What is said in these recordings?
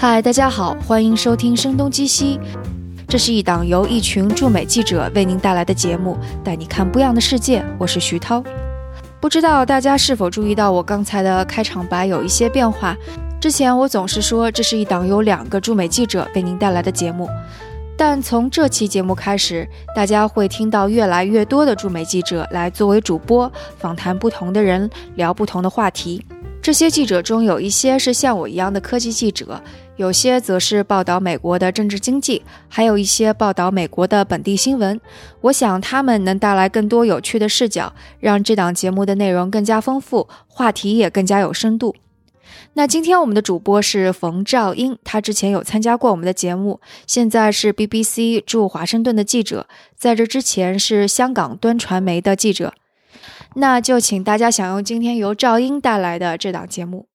嗨，大家好，欢迎收听《声东击西》，这是一档由一群驻美记者为您带来的节目，带你看不一样的世界。我是徐涛。不知道大家是否注意到我刚才的开场白有一些变化？之前我总是说这是一档由两个驻美记者为您带来的节目，但从这期节目开始，大家会听到越来越多的驻美记者来作为主播，访谈不同的人，聊不同的话题。这些记者中有一些是像我一样的科技记者，有些则是报道美国的政治经济，还有一些报道美国的本地新闻。我想他们能带来更多有趣的视角，让这档节目的内容更加丰富，话题也更加有深度。那今天我们的主播是冯兆英，他之前有参加过我们的节目，现在是 BBC 驻华盛顿的记者，在这之前是香港端传媒的记者。那就请大家享用今天由赵英带来的这档节目。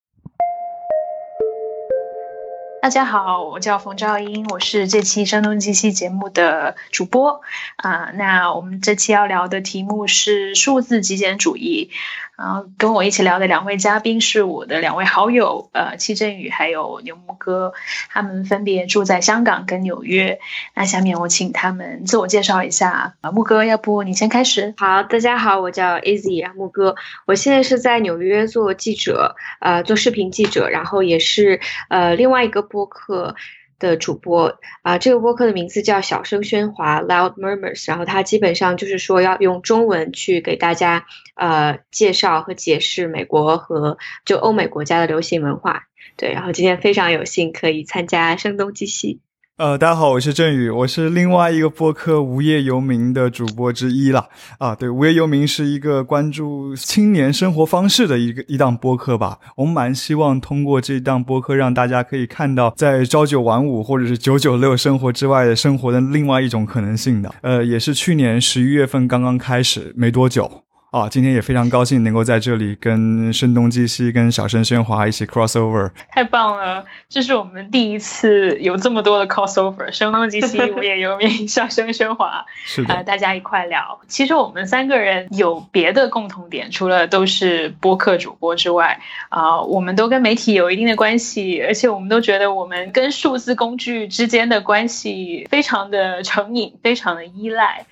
大家好，我叫冯兆英，我是这期《声东击西》节目的主播啊。那我们这期要聊的题目是数字极简主义。然后跟我一起聊的两位嘉宾是我的两位好友，呃，戚振宇还有牛木哥，他们分别住在香港跟纽约。那下面我请他们自我介绍一下。啊，木哥，要不你先开始？好，大家好，我叫 Easy 啊，木哥，我现在是在纽约做记者，呃，做视频记者，然后也是呃另外一个播客。的主播啊，这个播客的名字叫小声喧哗 （Loud Murmurs），然后他基本上就是说要用中文去给大家呃介绍和解释美国和就欧美国家的流行文化。对，然后今天非常有幸可以参加声东击西。呃，大家好，我是振宇，我是另外一个播客《无业游民》的主播之一了。啊，对，《无业游民》是一个关注青年生活方式的一个一档播客吧。我们蛮希望通过这档播客，让大家可以看到在朝九晚五或者是九九六生活之外的生活的另外一种可能性的。呃，也是去年十一月份刚刚开始没多久。啊，今天也非常高兴能够在这里跟声东击西、跟小声喧哗一起 crossover，太棒了！这是我们第一次有这么多的 crossover，声东击西，无业游民小声喧哗，是的，大家一块聊。其实我们三个人有别的共同点，除了都是播客主播之外，啊，我们都跟媒体有一定的关系，而且我们都觉得我们跟数字工具之间的关系非常的成瘾，非常的依赖。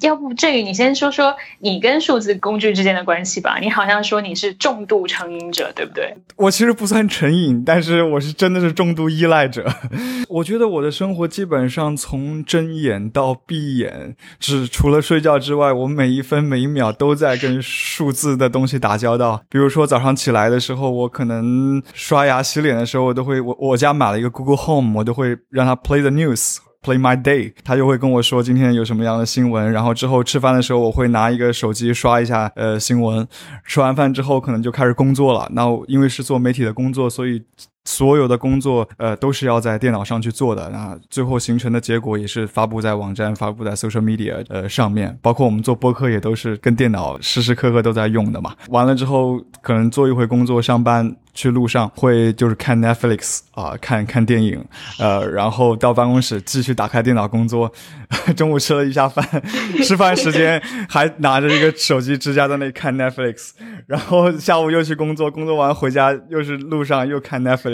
要不这个你先说说你跟数字工具之间的关系吧。你好像说你是重度成瘾者，对不对？我其实不算成瘾，但是我是真的是重度依赖者。我觉得我的生活基本上从睁眼到闭眼，只除了睡觉之外，我每一分每一秒都在跟数字的东西打交道。比如说早上起来的时候，我可能刷牙洗脸的时候，我都会我我家买了一个 Google Home，我都会让它 play the news。Play my day，他就会跟我说今天有什么样的新闻，然后之后吃饭的时候我会拿一个手机刷一下呃新闻，吃完饭之后可能就开始工作了。那因为是做媒体的工作，所以。所有的工作，呃，都是要在电脑上去做的。那最后形成的结果也是发布在网站、发布在 social media 呃上面。包括我们做播客也都是跟电脑时时刻刻都在用的嘛。完了之后，可能做一回工作，上班去路上会就是看 Netflix 啊，看看电影，呃，然后到办公室继续打开电脑工作。中午吃了一下饭，吃饭时间还拿着一个手机支架在那里看 Netflix，然后下午又去工作，工作完回家又是路上又看 Netflix。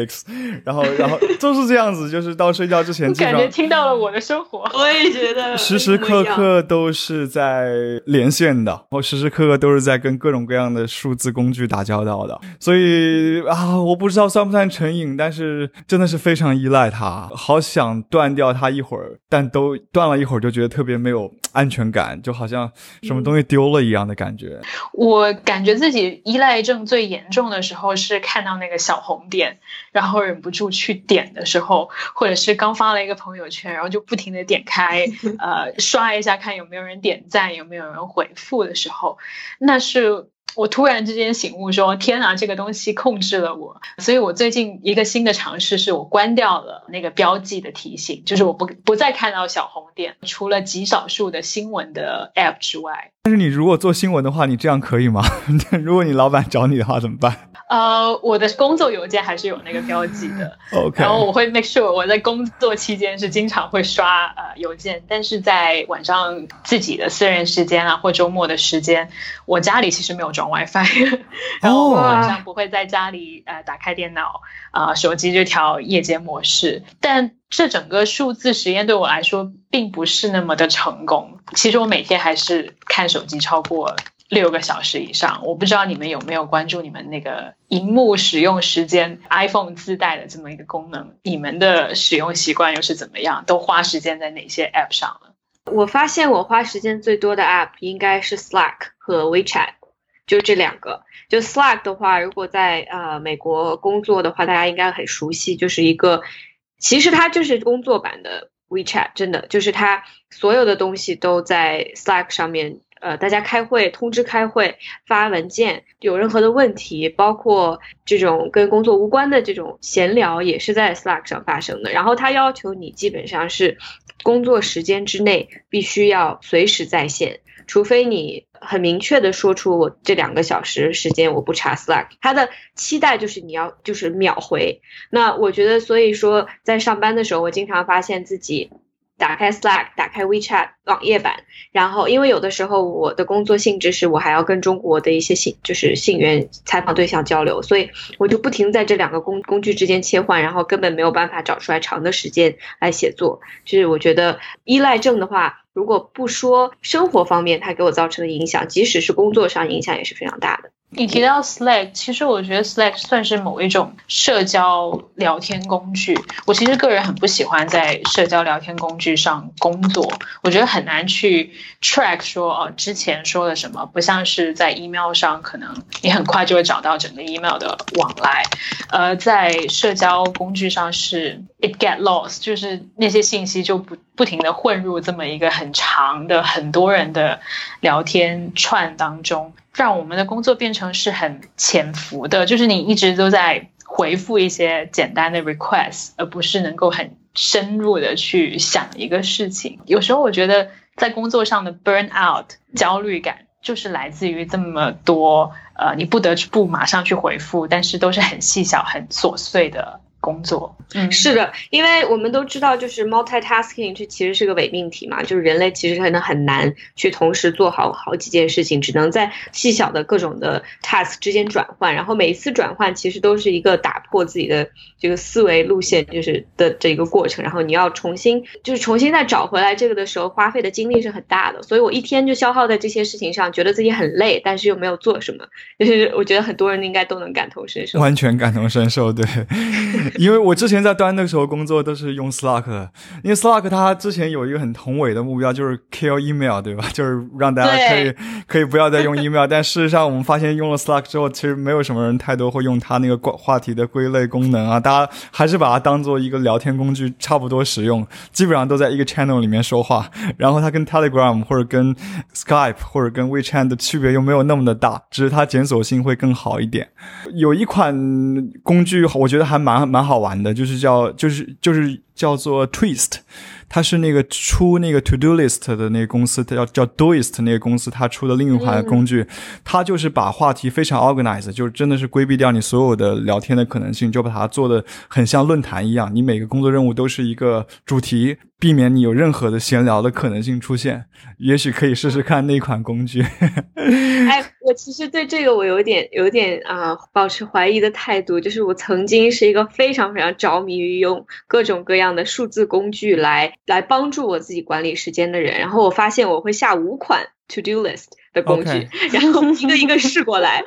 然后，然后都是这样子，就是到睡觉之前，感觉听到了我的生活。我也觉得时时刻刻都是在连线的，然后时时刻刻都是在跟各种各样的数字工具打交道的。所以啊，我不知道算不算成瘾，但是真的是非常依赖它，好想断掉它一会儿，但都断了一会儿就觉得特别没有安全感，就好像什么东西丢了一样的感觉。我感觉自己依赖症最严重的时候是看到那个小红点。然后忍不住去点的时候，或者是刚发了一个朋友圈，然后就不停的点开，呃，刷一下看有没有人点赞，有没有人回复的时候，那是。我突然之间醒悟，说天啊，这个东西控制了我。所以我最近一个新的尝试是我关掉了那个标记的提醒，就是我不不再看到小红点，除了极少数的新闻的 app 之外。但是你如果做新闻的话，你这样可以吗？如果你老板找你的话怎么办？呃，我的工作邮件还是有那个标记的。OK，然后我会 make sure 我在工作期间是经常会刷呃邮件，但是在晚上自己的私人时间啊或周末的时间，我家里其实没有。装 WiFi，然后晚上不会在家里呃打开电脑啊手机就调夜间模式。但这整个数字实验对我来说并不是那么的成功。其实我每天还是看手机超过。六个小时以上，我不知道你们有没有关注你们那个荧幕使用时间，iPhone 自带的这么一个功能，你们的使用习惯又是怎么样？都花时间在哪些 App 上了？我发现我花时间最多的 App 应该是 Slack 和 WeChat，就这两个。就 Slack 的话，如果在呃美国工作的话，大家应该很熟悉，就是一个，其实它就是工作版的 WeChat，真的就是它所有的东西都在 Slack 上面。呃，大家开会、通知开会、发文件，有任何的问题，包括这种跟工作无关的这种闲聊，也是在 Slack 上发生的。然后他要求你基本上是工作时间之内必须要随时在线，除非你很明确的说出我这两个小时时间我不查 Slack。他的期待就是你要就是秒回。那我觉得，所以说在上班的时候，我经常发现自己。打开 Slack，打开 WeChat 网页版，然后因为有的时候我的工作性质是我还要跟中国的一些信就是信源采访对象交流，所以我就不停在这两个工工具之间切换，然后根本没有办法找出来长的时间来写作。就是我觉得依赖症的话，如果不说生活方面它给我造成的影响，即使是工作上影响也是非常大的。你提到 Slack，其实我觉得 Slack 算是某一种社交聊天工具。我其实个人很不喜欢在社交聊天工具上工作，我觉得很难去 track 说哦之前说了什么，不像是在 email 上，可能你很快就会找到整个 email 的往来。呃，在社交工具上是 it get lost，就是那些信息就不不停的混入这么一个很长的很多人的聊天串当中。让我们的工作变成是很潜伏的，就是你一直都在回复一些简单的 request，而不是能够很深入的去想一个事情。有时候我觉得在工作上的 burn out 焦虑感，就是来自于这么多呃，你不得不马上去回复，但是都是很细小、很琐碎的。工作，嗯，是的，因为我们都知道，就是 multitasking 这其实是个伪命题嘛，就是人类其实可能很难去同时做好好几件事情，只能在细小的各种的 task 之间转换，然后每一次转换其实都是一个打破自己的这个思维路线，就是的这一个过程，然后你要重新就是重新再找回来这个的时候，花费的精力是很大的，所以我一天就消耗在这些事情上，觉得自己很累，但是又没有做什么，就是我觉得很多人应该都能感同身受，完全感同身受，对。因为我之前在端的时候工作都是用 Slack，因为 Slack 它之前有一个很宏伟的目标，就是 kill email，对吧？就是让大家可以可以不要再用 email。但事实上，我们发现用了 Slack 之后，其实没有什么人太多会用它那个话题的归类功能啊。大家还是把它当做一个聊天工具，差不多使用，基本上都在一个 channel 里面说话。然后它跟 Telegram 或者跟 Skype 或者跟 WeChat 的区别又没有那么的大，只是它检索性会更好一点。有一款工具，我觉得还蛮蛮。好玩的，就是叫，就是就是叫做 Twist，它是那个出那个 To Do List 的那个公司，它叫叫 Doist 那个公司，它出的另一款工具，它就是把话题非常 organized，就是真的是规避掉你所有的聊天的可能性，就把它做的很像论坛一样，你每个工作任务都是一个主题。避免你有任何的闲聊的可能性出现，也许可以试试看那款工具。哎，我其实对这个我有点有点啊，保持怀疑的态度。就是我曾经是一个非常非常着迷于用各种各样的数字工具来来帮助我自己管理时间的人。然后我发现我会下五款 to do list 的工具，然后一个一个试过来。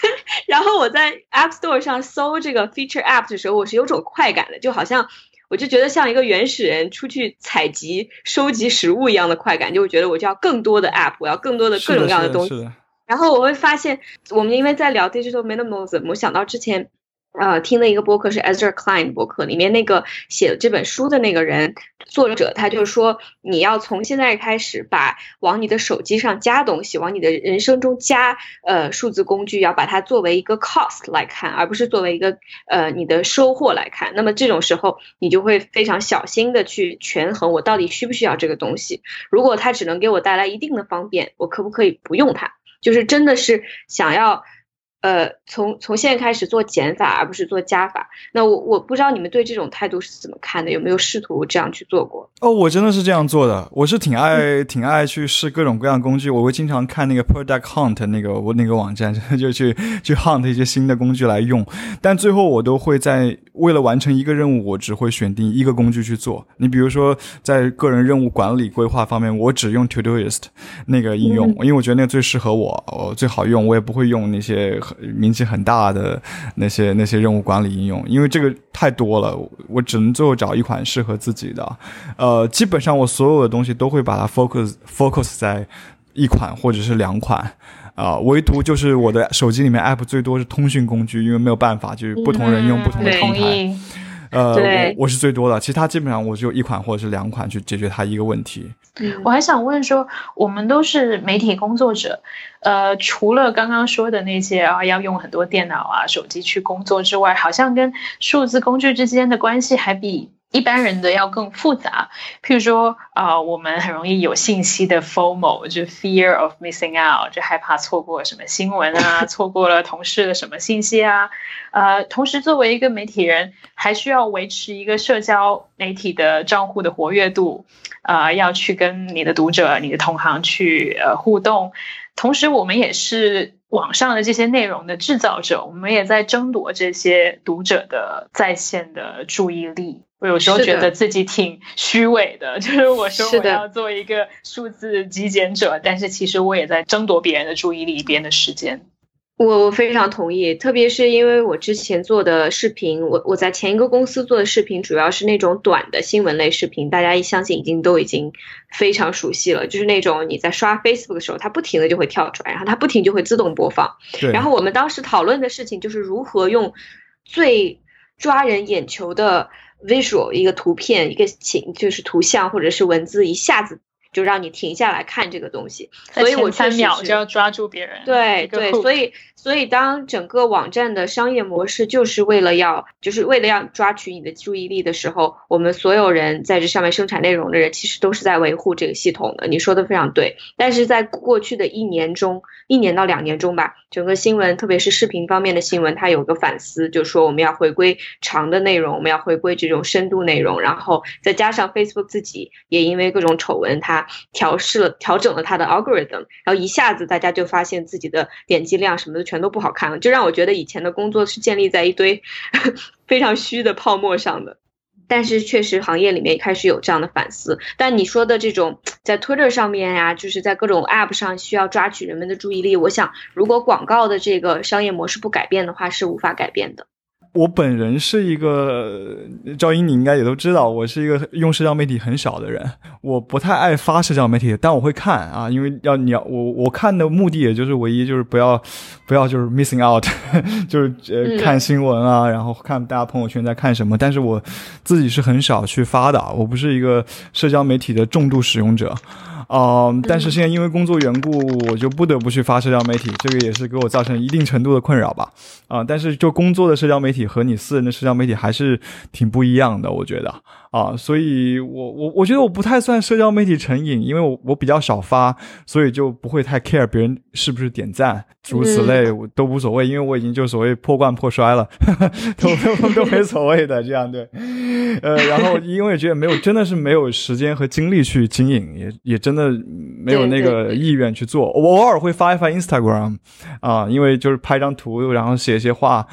然后我在 App Store 上搜这个 feature app 的时候，我是有种快感的，就好像。我就觉得像一个原始人出去采集、收集食物一样的快感，就会觉得我就要更多的 app，我要更多的各种各样的东西。然后我会发现，我们因为在聊 digital minimalism，我想到之前。呃，听的一个播客是 Ezra Klein 播客，里面那个写这本书的那个人，作者他就说，你要从现在开始把往你的手机上加东西，往你的人生中加呃数字工具，要把它作为一个 cost 来看，而不是作为一个呃你的收获来看。那么这种时候，你就会非常小心的去权衡，我到底需不需要这个东西？如果它只能给我带来一定的方便，我可不可以不用它？就是真的是想要。呃，从从现在开始做减法，而不是做加法。那我我不知道你们对这种态度是怎么看的？有没有试图这样去做过？哦，我真的是这样做的。我是挺爱挺爱去试各种各样工具。我会经常看那个 Product Hunt 那个我那个网站，就去去 hunt 一些新的工具来用。但最后我都会在为了完成一个任务，我只会选定一个工具去做。你比如说，在个人任务管理规划方面，我只用 Todoist 那个应用，因为我觉得那个最适合我，我最好用。我也不会用那些。名气很大的那些那些任务管理应用，因为这个太多了，我只能最后找一款适合自己的。呃，基本上我所有的东西都会把它 focus focus 在一款或者是两款啊，唯独就是我的手机里面 app 最多是通讯工具，因为没有办法，就是不同人用不同的平台。呃，我我是最多的，其他基本上我只有一款或者是两款去解决它一个问题。我还想问说，我们都是媒体工作者，呃，除了刚刚说的那些啊，要用很多电脑啊、手机去工作之外，好像跟数字工具之间的关系还比。一般人的要更复杂，譬如说，啊，我们很容易有信息的 FOMO，就 fear of missing out，就害怕错过什么新闻啊，错过了同事的什么信息啊，呃，同时作为一个媒体人，还需要维持一个社交媒体的账户的活跃度，啊，要去跟你的读者、你的同行去呃互动，同时我们也是网上的这些内容的制造者，我们也在争夺这些读者的在线的注意力。我有时候觉得自己挺虚伪的，就是我说我要做一个数字极简者，但是其实我也在争夺别人的注意力、别人的时间。我我非常同意，特别是因为我之前做的视频，我我在前一个公司做的视频主要是那种短的新闻类视频，大家一相信已经都已经非常熟悉了，就是那种你在刷 Facebook 的时候，它不停的就会跳出来，然后它不停就会自动播放。然后我们当时讨论的事情就是如何用最抓人眼球的。Visual 一个图片，一个情就是图像或者是文字，一下子。就让你停下来看这个东西，所以我三秒就要抓住别人。对对，所以所以当整个网站的商业模式就是为了要就是为了要抓取你的注意力的时候，我们所有人在这上面生产内容的人其实都是在维护这个系统的。你说的非常对，但是在过去的一年中，一年到两年中吧，整个新闻特别是视频方面的新闻，它有个反思，就是说我们要回归长的内容，我们要回归这种深度内容，然后再加上 Facebook 自己也因为各种丑闻，它调试了，调整了它的 algorithm，然后一下子大家就发现自己的点击量什么的全全都不好看了，就让我觉得以前的工作是建立在一堆 非常虚的泡沫上的。但是确实行业里面也开始有这样的反思。但你说的这种在 Twitter 上面呀，就是在各种 App 上需要抓取人们的注意力，我想如果广告的这个商业模式不改变的话，是无法改变的。我本人是一个赵英，你应该也都知道，我是一个用社交媒体很少的人。我不太爱发社交媒体，但我会看啊，因为要你要我我看的目的也就是唯一就是不要不要就是 missing out，就是呃看新闻啊，然后看大家朋友圈在看什么。但是我自己是很少去发的，我不是一个社交媒体的重度使用者。啊，但是现在因为工作缘故，我就不得不去发社交媒体，这个也是给我造成一定程度的困扰吧。啊，但是就工作的社交媒体和你私人的社交媒体还是挺不一样的，我觉得。啊，所以我我我觉得我不太算社交媒体成瘾，因为我我比较少发，所以就不会太 care 别人是不是点赞，诸如此类都无所谓，因为我已经就所谓破罐破摔了，都都都没所谓的这样对。呃，然后因为觉得没有真的是没有时间和精力去经营，也也真的没有那个意愿去做。我偶尔会发一发 Instagram，啊，因为就是拍张图，然后写一些话。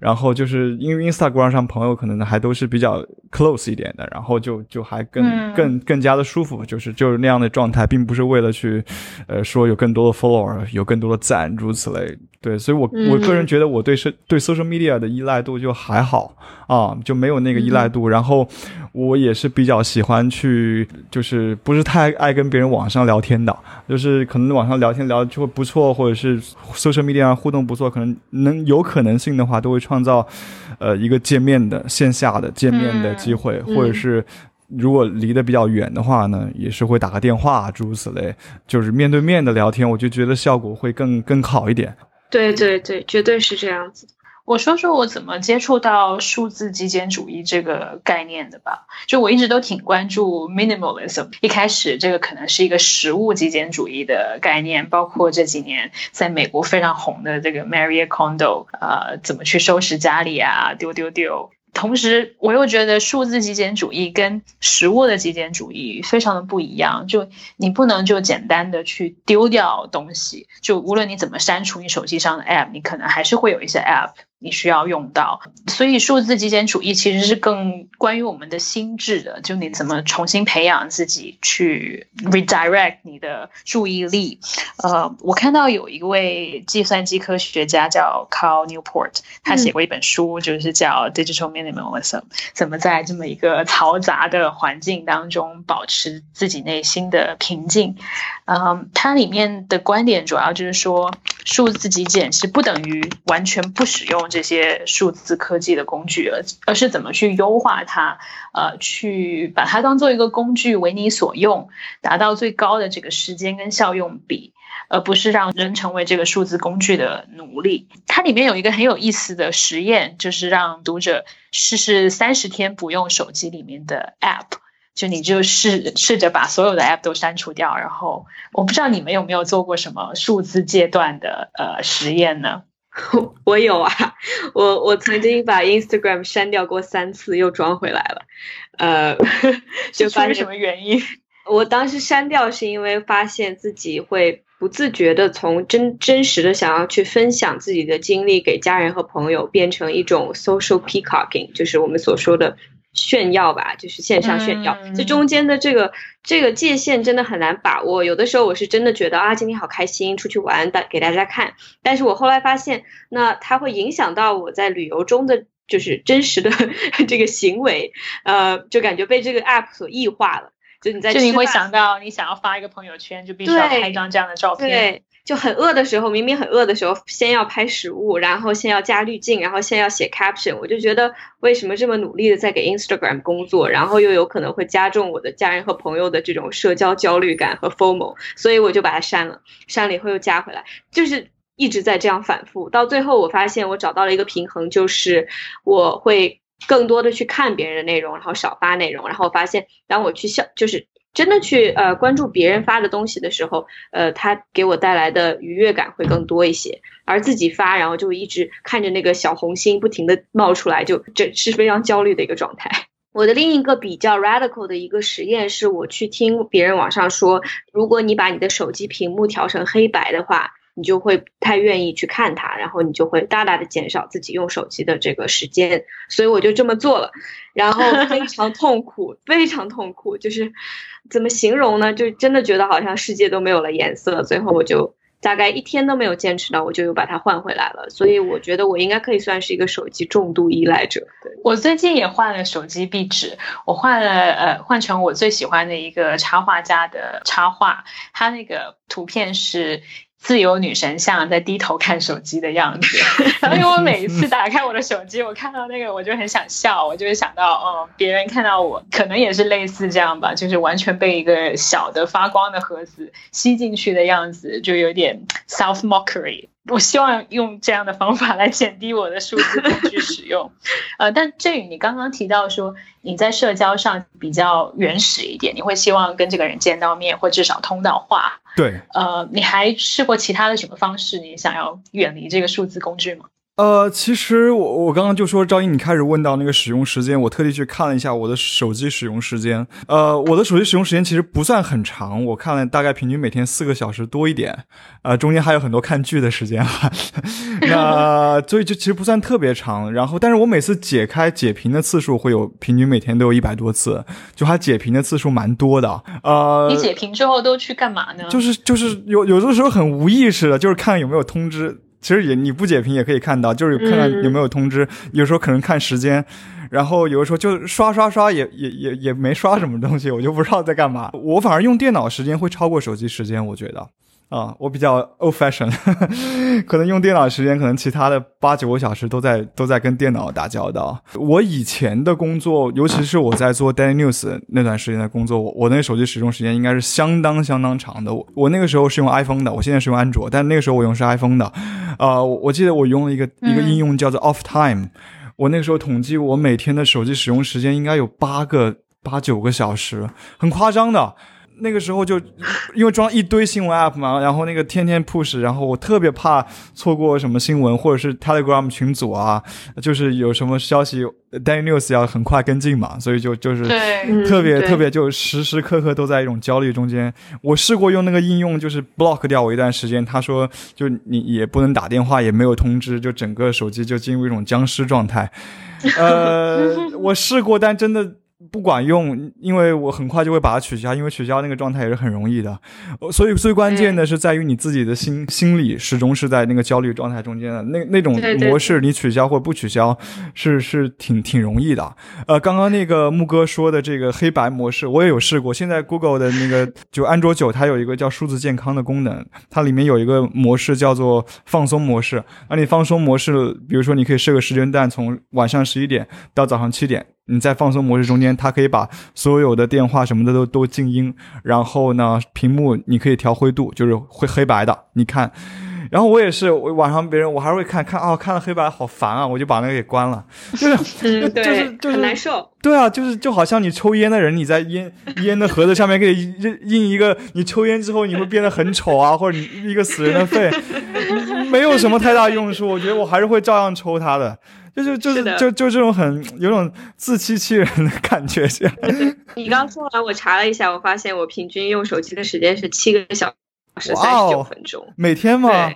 然后就是因为 Instagram 上朋友可能还都是比较 close 一点的，然后就就还更更更加的舒服，就是就是那样的状态，并不是为了去，呃，说有更多的 follower，有更多的赞，如此类。对，所以我我个人觉得我对社对 social media 的依赖度就还好啊，就没有那个依赖度。然后我也是比较喜欢去，就是不是太爱跟别人网上聊天的，就是可能网上聊天聊就会不错，或者是 social media 上互动不错，可能能有可能性的话，都会创造呃一个见面的线下的见面的机会，或者是如果离得比较远的话呢，也是会打个电话，诸如此类，就是面对面的聊天，我就觉得效果会更更好一点。对对对，绝对是这样子。我说说我怎么接触到数字极简主义这个概念的吧。就我一直都挺关注 minimalism，一开始这个可能是一个实物极简主义的概念，包括这几年在美国非常红的这个 Marie Kondo，呃，怎么去收拾家里啊，丢丢丢。同时，我又觉得数字极简主义跟实物的极简主义非常的不一样。就你不能就简单的去丢掉东西，就无论你怎么删除你手机上的 app，你可能还是会有一些 app。你需要用到，所以数字极简主义其实是更关于我们的心智的，就你怎么重新培养自己去 redirect 你的注意力。呃，我看到有一位计算机科学家叫 Carl Newport，他写过一本书，就是叫 Digital Minimalism，怎么在这么一个嘈杂的环境当中保持自己内心的平静。嗯，它里面的观点主要就是说，数字极简是不等于完全不使用。这些数字科技的工具，而而是怎么去优化它，呃，去把它当做一个工具为你所用，达到最高的这个时间跟效用比，而不是让人成为这个数字工具的奴隶。它里面有一个很有意思的实验，就是让读者试试三十天不用手机里面的 App，就你就试试着把所有的 App 都删除掉，然后我不知道你们有没有做过什么数字阶段的呃实验呢？我有啊，我我曾经把 Instagram 删掉过三次，又装回来了。呃，就发现什么原因？我当时删掉是因为发现自己会不自觉的从真真实的想要去分享自己的经历给家人和朋友，变成一种 social peacocking，就是我们所说的。炫耀吧，就是线上炫耀，这中间的这个这个界限真的很难把握。有的时候我是真的觉得啊，今天好开心，出去玩，带给大家看。但是我后来发现，那它会影响到我在旅游中的就是真实的 这个行为，呃，就感觉被这个 app 所异化了。就你在就你会想到，你想要发一个朋友圈，就必须要拍一张这样的照片。对。就很饿的时候，明明很饿的时候，先要拍食物，然后先要加滤镜，然后先要写 caption。我就觉得为什么这么努力的在给 Instagram 工作，然后又有可能会加重我的家人和朋友的这种社交焦虑感和 FOMO，所以我就把它删了。删了以后又加回来，就是一直在这样反复。到最后，我发现我找到了一个平衡，就是我会更多的去看别人的内容，然后少发内容。然后发现，当我去笑，就是。真的去呃关注别人发的东西的时候，呃，他给我带来的愉悦感会更多一些。而自己发，然后就一直看着那个小红心不停的冒出来，就这是非常焦虑的一个状态。我的另一个比较 radical 的一个实验是，我去听别人网上说，如果你把你的手机屏幕调成黑白的话。你就会不太愿意去看它，然后你就会大大的减少自己用手机的这个时间，所以我就这么做了，然后 非常痛苦，非常痛苦，就是怎么形容呢？就真的觉得好像世界都没有了颜色，最后我就大概一天都没有坚持到，我就又把它换回来了。所以我觉得我应该可以算是一个手机重度依赖者。我最近也换了手机壁纸，我换了呃换成我最喜欢的一个插画家的插画，他那个图片是。自由女神像在低头看手机的样子，然 后因为我每一次打开我的手机，我看到那个我就很想笑，我就会想到，哦，别人看到我可能也是类似这样吧，就是完全被一个小的发光的盒子吸进去的样子，就有点 self mockery。我希望用这样的方法来减低我的数字工具使用，呃，但振宇，你刚刚提到说你在社交上比较原始一点，你会希望跟这个人见到面，或至少通到话。对，呃，你还试过其他的什么方式？你想要远离这个数字工具吗？呃，其实我我刚刚就说，赵英，你开始问到那个使用时间，我特地去看了一下我的手机使用时间。呃，我的手机使用时间其实不算很长，我看了大概平均每天四个小时多一点。呃，中间还有很多看剧的时间哈。那所以就其实不算特别长。然后，但是我每次解开解屏的次数会有平均每天都有一百多次，就它解屏的次数蛮多的。呃，你解屏之后都去干嘛呢？就是就是有有的时候很无意识的，就是看有没有通知。其实也你不解屏也可以看到，就是看看有没有通知。有时候可能看时间，然后有的时候就刷刷刷，也也也也没刷什么东西，我就不知道在干嘛。我反而用电脑时间会超过手机时间，我觉得。啊，我比较 old fashion，可能用电脑时间，可能其他的八九个小时都在都在跟电脑打交道。我以前的工作，尤其是我在做 Daily News 那段时间的工作，我我那个手机使用时间应该是相当相当长的。我我那个时候是用 iPhone 的，我现在是用安卓，但那个时候我用是 iPhone 的。呃，我记得我用了一个一个应用叫做 Off Time，我那个时候统计我每天的手机使用时间应该有八个八九个小时，很夸张的。那个时候就因为装一堆新闻 app 嘛，然后那个天天 push，然后我特别怕错过什么新闻，或者是 Telegram 群组啊，就是有什么消息 Daily News 要很快跟进嘛，所以就就是特别特别就时时刻刻都在一种焦虑中间。我试过用那个应用，就是 block 掉我一段时间，他说就你也不能打电话，也没有通知，就整个手机就进入一种僵尸状态。呃，我试过，但真的。不管用，因为我很快就会把它取消，因为取消那个状态也是很容易的。所以最关键的是在于你自己的心心理始终是在那个焦虑状态中间的。那那种模式你取消或不取消是是挺挺容易的。呃，刚刚那个木哥说的这个黑白模式我也有试过。现在 Google 的那个就安卓九它有一个叫数字健康的功能，它里面有一个模式叫做放松模式。而你放松模式，比如说你可以设个时间段，从晚上十一点到早上七点。你在放松模式中间，它可以把所有的电话什么的都都静音，然后呢，屏幕你可以调灰度，就是会黑白的。你看，然后我也是，我晚上别人我还会看看啊，看了黑白好烦啊，我就把那个给关了，就是 就是就是很难受。对啊，就是就好像你抽烟的人，你在烟 烟的盒子上面给印印一个，你抽烟之后你会变得很丑啊，或者你一个死人的肺，没有什么太大用处。我觉得我还是会照样抽它的。就是就是就就这种很有种自欺欺人的感觉，这样。你刚说完，我查了一下，我发现我平均用手机的时间是七个小时三十九分钟，每天吗？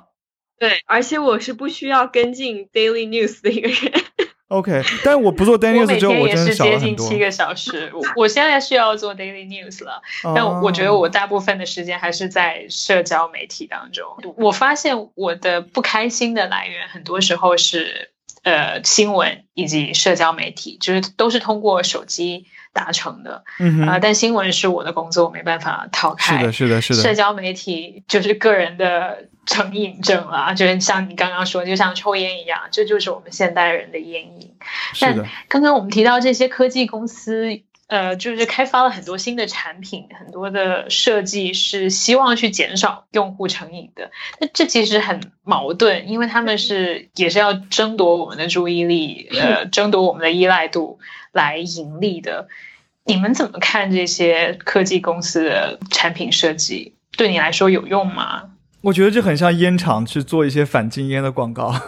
对，而且我是不需要跟进 Daily News 的一个人。OK，但我不做 Daily News 之后，我也是接近七个小时。我我现在需要做 Daily News 了，但我觉得我大部分的时间还是在社交媒体当中。我发现我的不开心的来源，很多时候是。呃，新闻以及社交媒体，就是都是通过手机达成的。嗯啊，但新闻是我的工作，我没办法逃开。是的，是的，是的。社交媒体就是个人的成瘾症啊，就是像你刚刚说，就像抽烟一样，这就是我们现代人的烟瘾。但刚刚我们提到这些科技公司。呃，就是开发了很多新的产品，很多的设计是希望去减少用户成瘾的。那这其实很矛盾，因为他们是也是要争夺我们的注意力，呃，争夺我们的依赖度来盈利的。你们怎么看这些科技公司的产品设计？对你来说有用吗？我觉得这很像烟厂去做一些反禁烟的广告。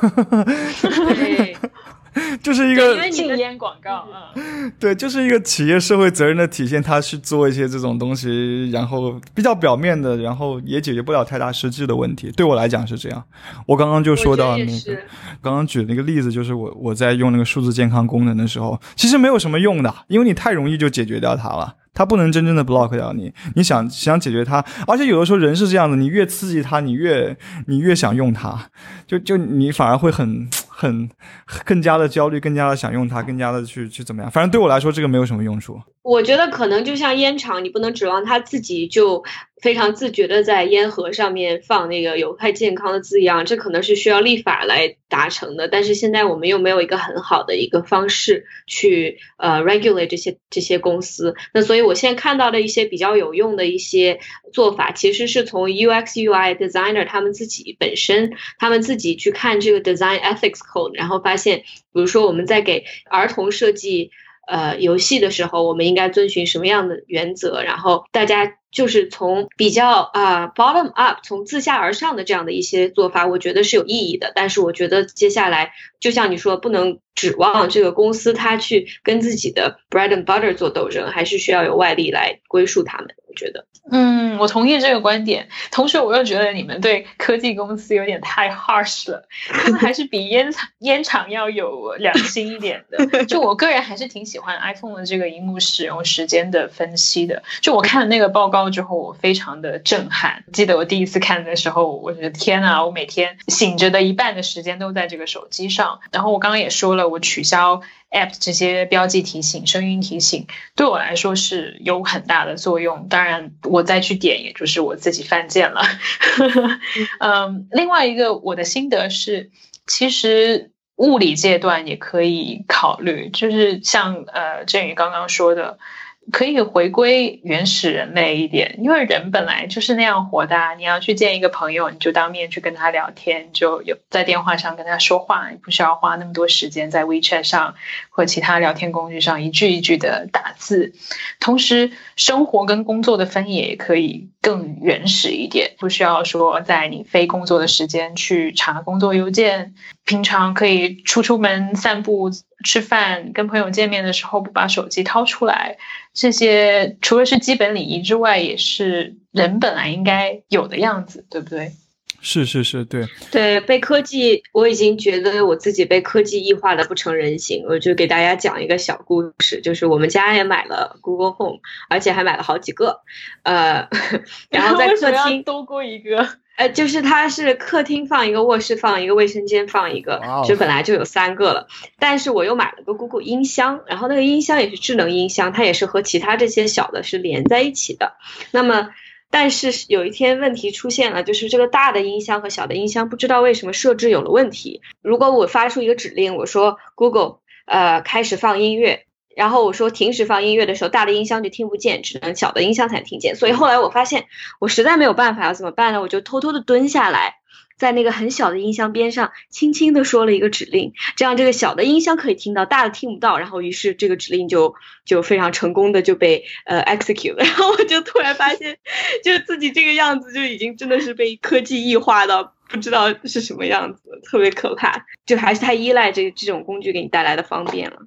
就是一个禁烟广告啊，对，就是一个企业社会责任的体现。他去做一些这种东西，然后比较表面的，然后也解决不了太大实质的问题。对我来讲是这样。我刚刚就说到那个，刚刚举的那个例子，就是我我在用那个数字健康功能的时候，其实没有什么用的，因为你太容易就解决掉它了。它不能真正的 block 掉你，你想想解决它，而且有的时候人是这样的，你越刺激它，你越你越想用它，就就你反而会很很 更加的焦虑，更加的想用它，更加的去去怎么样？反正对我来说，这个没有什么用处。我觉得可能就像烟厂，你不能指望它自己就。非常自觉的在烟盒上面放那个有害健康的字样，这可能是需要立法来达成的。但是现在我们又没有一个很好的一个方式去呃 regulate 这些这些公司。那所以我现在看到的一些比较有用的一些做法，其实是从 UX UI designer 他们自己本身，他们自己去看这个 design ethics code，然后发现，比如说我们在给儿童设计呃游戏的时候，我们应该遵循什么样的原则，然后大家。就是从比较啊 bottom up，从自下而上的这样的一些做法，我觉得是有意义的。但是我觉得接下来，就像你说，不能指望这个公司它去跟自己的 bread and butter 做斗争，还是需要有外力来归属他们。我觉得，嗯，我同意这个观点。同时，我又觉得你们对科技公司有点太 harsh 了，他们还是比烟厂烟厂要有良心一点的。就我个人还是挺喜欢 iPhone 的这个荧幕使用时间的分析的。就我看的那个报告。之后，我非常的震撼。记得我第一次看的时候，我觉得天呐，我每天醒着的一半的时间都在这个手机上。然后我刚刚也说了，我取消 app 这些标记提醒、声音提醒，对我来说是有很大的作用。当然，我再去点，也就是我自己犯贱了。嗯，另外一个我的心得是，其实。物理阶段也可以考虑，就是像呃振宇刚刚说的。可以回归原始人类一点，因为人本来就是那样活的。你要去见一个朋友，你就当面去跟他聊天，就有在电话上跟他说话，你不需要花那么多时间在 WeChat 上或其他聊天工具上一句一句的打字。同时，生活跟工作的分野也可以更原始一点，不需要说在你非工作的时间去查工作邮件。平常可以出出门散步。吃饭、跟朋友见面的时候不把手机掏出来，这些除了是基本礼仪之外，也是人本来应该有的样子，对不对？是是是，对对，被科技，我已经觉得我自己被科技异化的不成人形。我就给大家讲一个小故事，就是我们家也买了 Google Home，而且还买了好几个，呃，然后在客厅多过一个。呃，就是它是客厅放一个，卧室放一个，卫生间放一个，就本来就有三个了。但是我又买了个 Google 音箱，然后那个音箱也是智能音箱，它也是和其他这些小的是连在一起的。那么，但是有一天问题出现了，就是这个大的音箱和小的音箱不知道为什么设置有了问题。如果我发出一个指令，我说 Google，呃，开始放音乐。然后我说停止放音乐的时候，大的音箱就听不见，只能小的音箱才听见。所以后来我发现，我实在没有办法，要怎么办呢？我就偷偷的蹲下来，在那个很小的音箱边上，轻轻的说了一个指令，这样这个小的音箱可以听到，大的听不到。然后于是这个指令就就非常成功的就被呃 execute。然后我就突然发现，就自己这个样子就已经真的是被科技异化到。不知道是什么样子，特别可怕，就还是太依赖这这种工具给你带来的方便了。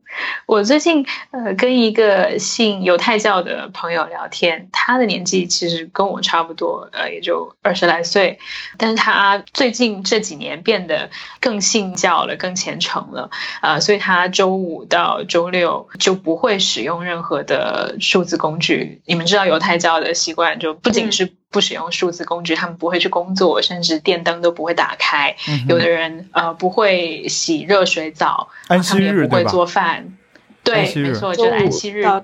我最近呃跟一个信犹太教的朋友聊天，他的年纪其实跟我差不多，呃也就二十来岁，但是他最近这几年变得更信教了，更虔诚了，呃，所以他周五到周六就不会使用任何的数字工具。你们知道犹太教的习惯，就不仅是。不使用数字工具，他们不会去工作，甚至电灯都不会打开。有的人呃不会洗热水澡，他们也不会做饭。对，没错，就是安息日的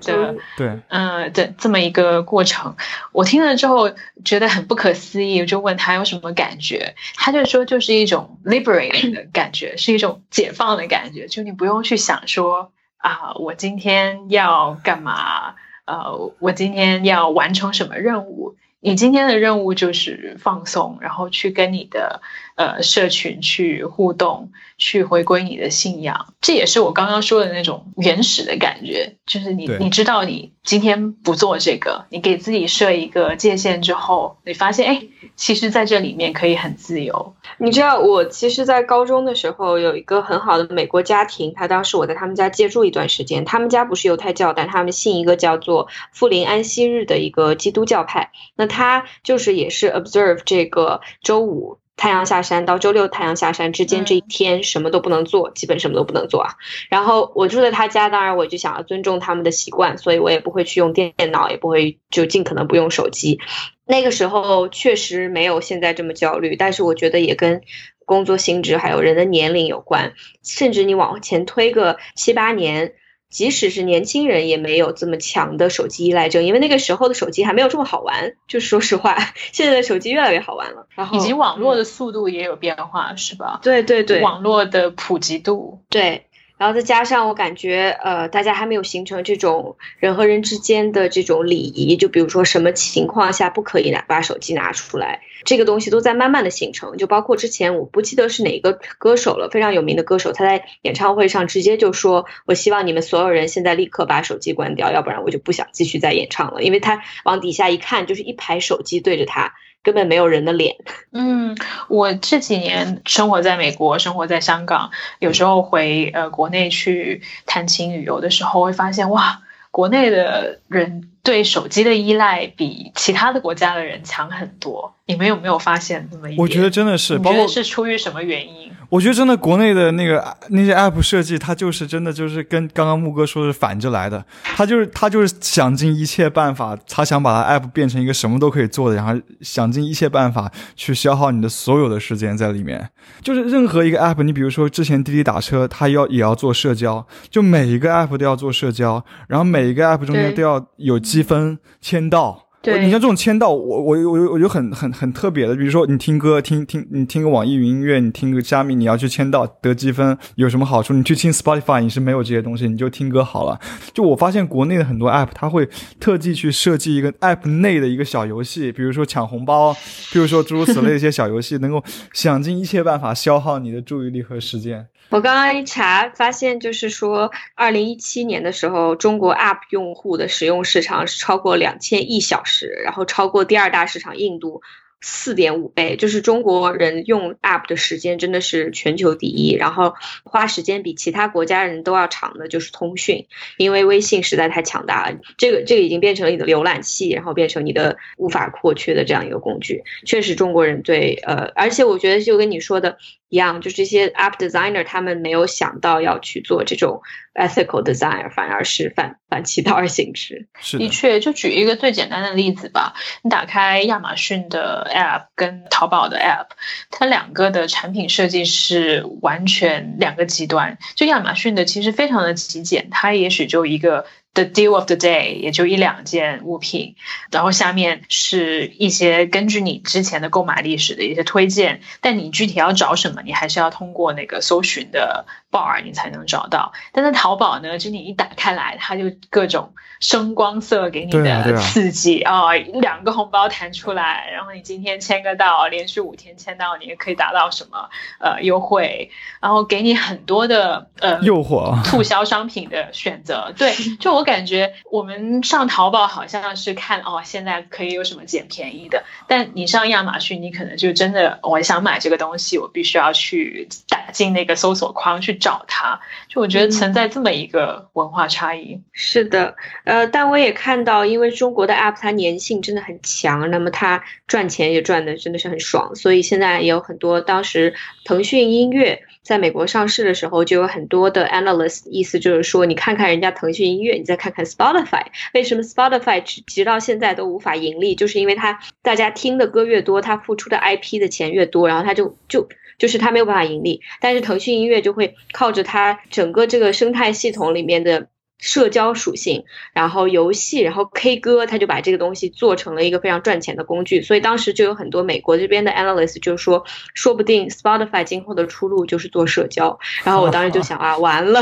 对，嗯的这么一个过程。我听了之后觉得很不可思议，我就问他有什么感觉，他就说就是一种 liberating 的感觉，是一种解放的感觉，就你不用去想说啊，我今天要干嘛？呃，我今天要完成什么任务？你今天的任务就是放松，然后去跟你的呃社群去互动，去回归你的信仰。这也是我刚刚说的那种原始的感觉，就是你你知道你今天不做这个，你给自己设一个界限之后，你发现哎，其实在这里面可以很自由。你知道我其实，在高中的时候有一个很好的美国家庭，他当时我在他们家借住一段时间，他们家不是犹太教，但他们信一个叫做富林安息日的一个基督教派。那他就是也是 observe 这个周五太阳下山到周六太阳下山之间这一天什么都不能做，基本什么都不能做啊。然后我住在他家，当然我就想要尊重他们的习惯，所以我也不会去用电脑，也不会就尽可能不用手机。那个时候确实没有现在这么焦虑，但是我觉得也跟工作性质还有人的年龄有关，甚至你往前推个七八年。即使是年轻人也没有这么强的手机依赖症，因为那个时候的手机还没有这么好玩。就说实话，现在的手机越来越好玩了，然后以及网络的速度也有变化，是吧？对对对，网络的普及度，对。然后再加上我感觉，呃，大家还没有形成这种人和人之间的这种礼仪，就比如说什么情况下不可以拿把手机拿出来，这个东西都在慢慢的形成。就包括之前我不记得是哪个歌手了，非常有名的歌手，他在演唱会上直接就说：“我希望你们所有人现在立刻把手机关掉，要不然我就不想继续再演唱了。”因为他往底下一看，就是一排手机对着他。根本没有人的脸。嗯，我这几年生活在美国，生活在香港，有时候回呃国内去探亲旅游的时候，会发现哇，国内的人对手机的依赖比其他的国家的人强很多。你们有没有发现这么一点？我觉得真的是，包括是出于什么原因？我觉得真的国内的那个那些 app 设计，它就是真的就是跟刚刚木哥说的是反着来的。他就是他就是想尽一切办法，他想把它 app 变成一个什么都可以做的，然后想尽一切办法去消耗你的所有的时间在里面。就是任何一个 app，你比如说之前滴滴打车，它要也要做社交，就每一个 app 都要做社交，然后每一个 app 中间都要有积分签到。对，你像这种签到，我我我我就很很很特别的，比如说你听歌，听听你听个网易云音乐，你听个虾米，你要去签到得积分，有什么好处？你去听 Spotify，你是没有这些东西，你就听歌好了。就我发现国内的很多 app，它会特地去设计一个 app 内的一个小游戏，比如说抢红包，比如说诸如此类的一些小游戏，能够想尽一切办法消耗你的注意力和时间。我刚刚一查，发现就是说，二零一七年的时候，中国 App 用户的使用时长是超过两千亿小时，然后超过第二大市场印度。四点五倍，就是中国人用 App 的时间真的是全球第一，然后花时间比其他国家人都要长的就是通讯，因为微信实在太强大了，这个这个已经变成了你的浏览器，然后变成你的无法或缺的这样一个工具。确实，中国人对呃，而且我觉得就跟你说的一样，就这些 App designer 他们没有想到要去做这种 ethical design，反而是反反其道而行之。是的确，就举一个最简单的例子吧，你打开亚马逊的。app 跟淘宝的 app，它两个的产品设计是完全两个极端。就亚马逊的其实非常的极简，它也许就一个。The deal of the day 也就一两件物品，然后下面是一些根据你之前的购买历史的一些推荐，但你具体要找什么，你还是要通过那个搜寻的 bar 你才能找到。但在淘宝呢，就你一打开来，它就各种声光色给你的刺激啊，两个红包弹出来，然后你今天签个到，连续五天签到，你也可以达到什么呃优惠，然后给你很多的呃诱惑促销商品的选择。对，就我。我感觉我们上淘宝好像是看哦，现在可以有什么捡便宜的，但你上亚马逊，你可能就真的我想买这个东西，我必须要去打进那个搜索框去找它。就我觉得存在这么一个文化差异。是的，呃，但我也看到，因为中国的 App 它粘性真的很强，那么它赚钱也赚的真的是很爽，所以现在也有很多当时腾讯音乐。在美国上市的时候，就有很多的 analyst，意思就是说，你看看人家腾讯音乐，你再看看 Spotify，为什么 Spotify 直到现在都无法盈利？就是因为它大家听的歌越多，它付出的 IP 的钱越多，然后它就就就是它没有办法盈利。但是腾讯音乐就会靠着它整个这个生态系统里面的。社交属性，然后游戏，然后 K 歌，他就把这个东西做成了一个非常赚钱的工具。所以当时就有很多美国这边的 analyst 就说，说不定 Spotify 今后的出路就是做社交。然后我当时就想啊，完了，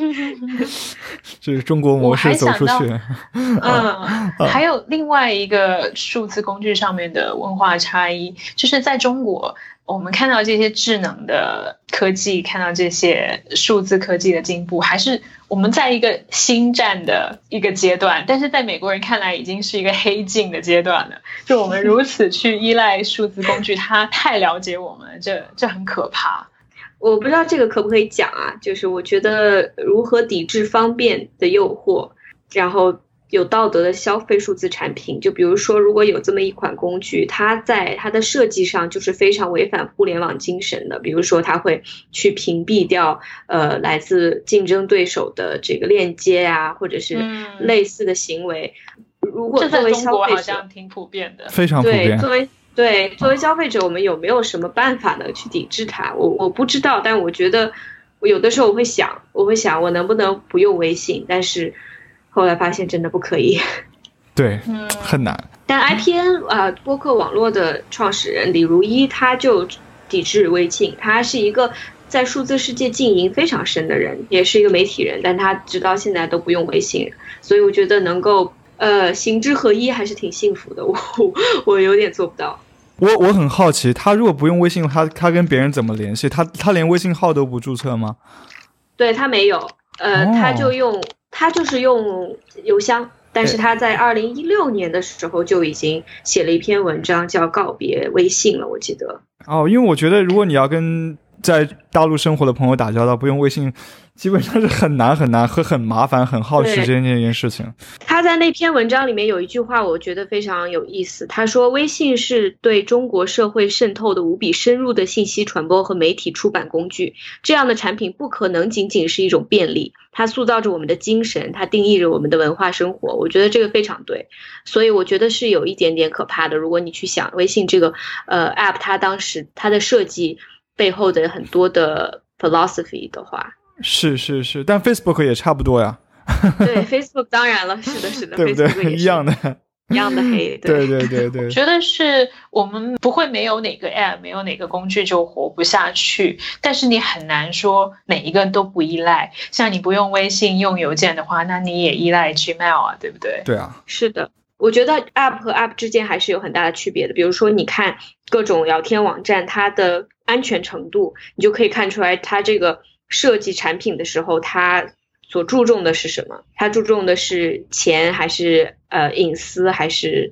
这是中国模式走出去。嗯，还有另外一个数字工具上面的文化差异，就是在中国。我们看到这些智能的科技，看到这些数字科技的进步，还是我们在一个新战的一个阶段。但是在美国人看来，已经是一个黑镜的阶段了。就我们如此去依赖数字工具，它太了解我们，这这很可怕。我不知道这个可不可以讲啊？就是我觉得如何抵制方便的诱惑，然后。有道德的消费数字产品，就比如说，如果有这么一款工具，它在它的设计上就是非常违反互联网精神的。比如说，它会去屏蔽掉呃来自竞争对手的这个链接啊，或者是类似的行为。如果作为消费者，挺普遍的，非常普遍。对，作为对作为消费者，我们有没有什么办法呢去抵制它？我我不知道，但我觉得我有的时候我会想，我会想我能不能不用微信，但是。后来发现真的不可以，对，很难。但 IPN 啊，播客网络的创始人李如一他就抵制微信，他是一个在数字世界经营非常深的人，也是一个媒体人，但他直到现在都不用微信，所以我觉得能够呃行之合一还是挺幸福的。我 我有点做不到。我我很好奇，他如果不用微信，他他跟别人怎么联系？他他连微信号都不注册吗？对他没有，呃，他就用。他就是用邮箱，但是他在二零一六年的时候就已经写了一篇文章，叫《告别微信》了。我记得哦，因为我觉得如果你要跟在大陆生活的朋友打交道，不用微信。基本上是很难很难和很麻烦很耗时间这件事情。他在那篇文章里面有一句话，我觉得非常有意思。他说：“微信是对中国社会渗透的无比深入的信息传播和媒体出版工具。这样的产品不可能仅仅是一种便利，它塑造着我们的精神，它定义着我们的文化生活。”我觉得这个非常对，所以我觉得是有一点点可怕的。如果你去想微信这个呃 app，它当时它的设计背后的很多的 philosophy 的话。是是是，但 Facebook 也差不多呀。对，Facebook 当然了，是的，是的，对不对？一样的，一样的黑。对对对对，觉得是我们不会没有哪个 App，没有哪个工具就活不下去。但是你很难说每一个都不依赖。像你不用微信，用邮件的话，那你也依赖 Gmail 啊，对不对？对啊，是的。我觉得 App 和 App 之间还是有很大的区别的。比如说，你看各种聊天网站，它的安全程度，你就可以看出来它这个。设计产品的时候，他所注重的是什么？他注重的是钱，还是呃隐私，还是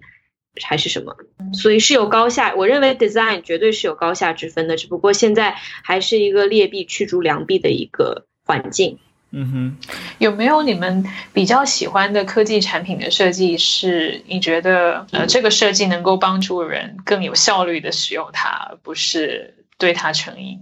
还是什么？所以是有高下。我认为 design 绝对是有高下之分的，只不过现在还是一个劣币驱逐良币的一个环境。嗯哼，有没有你们比较喜欢的科技产品的设计是你觉得呃这个设计能够帮助人更有效率的使用它，而不是对它成瘾？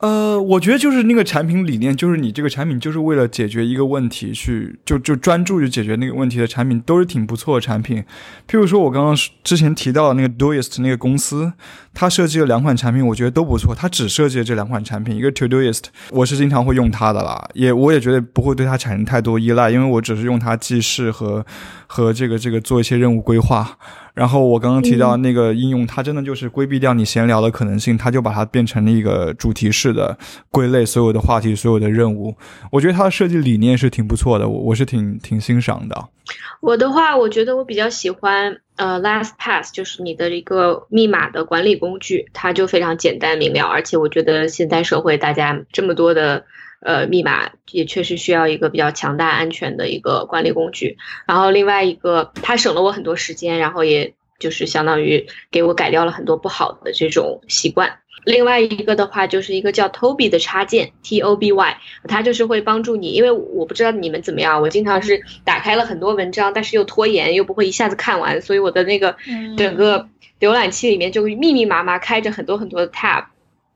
呃，我觉得就是那个产品理念，就是你这个产品就是为了解决一个问题去，就就专注于解决那个问题的产品，都是挺不错的产品。譬如说，我刚刚之前提到的那个 Doist 那个公司，它设计了两款产品，我觉得都不错。它只设计了这两款产品，一个 Todoist，我是经常会用它的啦，也我也觉得不会对它产生太多依赖，因为我只是用它记事和和这个这个做一些任务规划。然后我刚刚提到那个应用，它真的就是规避掉你闲聊的可能性，它就把它变成了一个主题式的归类所有的话题、所有的任务。我觉得它的设计理念是挺不错的，我我是挺挺欣赏的。我的话，我觉得我比较喜欢呃，LastPass，就是你的一个密码的管理工具，它就非常简单明了，而且我觉得现代社会大家这么多的。呃，密码也确实需要一个比较强大、安全的一个管理工具。然后另外一个，它省了我很多时间，然后也就是相当于给我改掉了很多不好的这种习惯。另外一个的话，就是一个叫 Toby 的插件，T O B Y，它就是会帮助你。因为我不知道你们怎么样，我经常是打开了很多文章，但是又拖延，又不会一下子看完，所以我的那个整个浏览器里面就密密麻麻开着很多很多的 tab。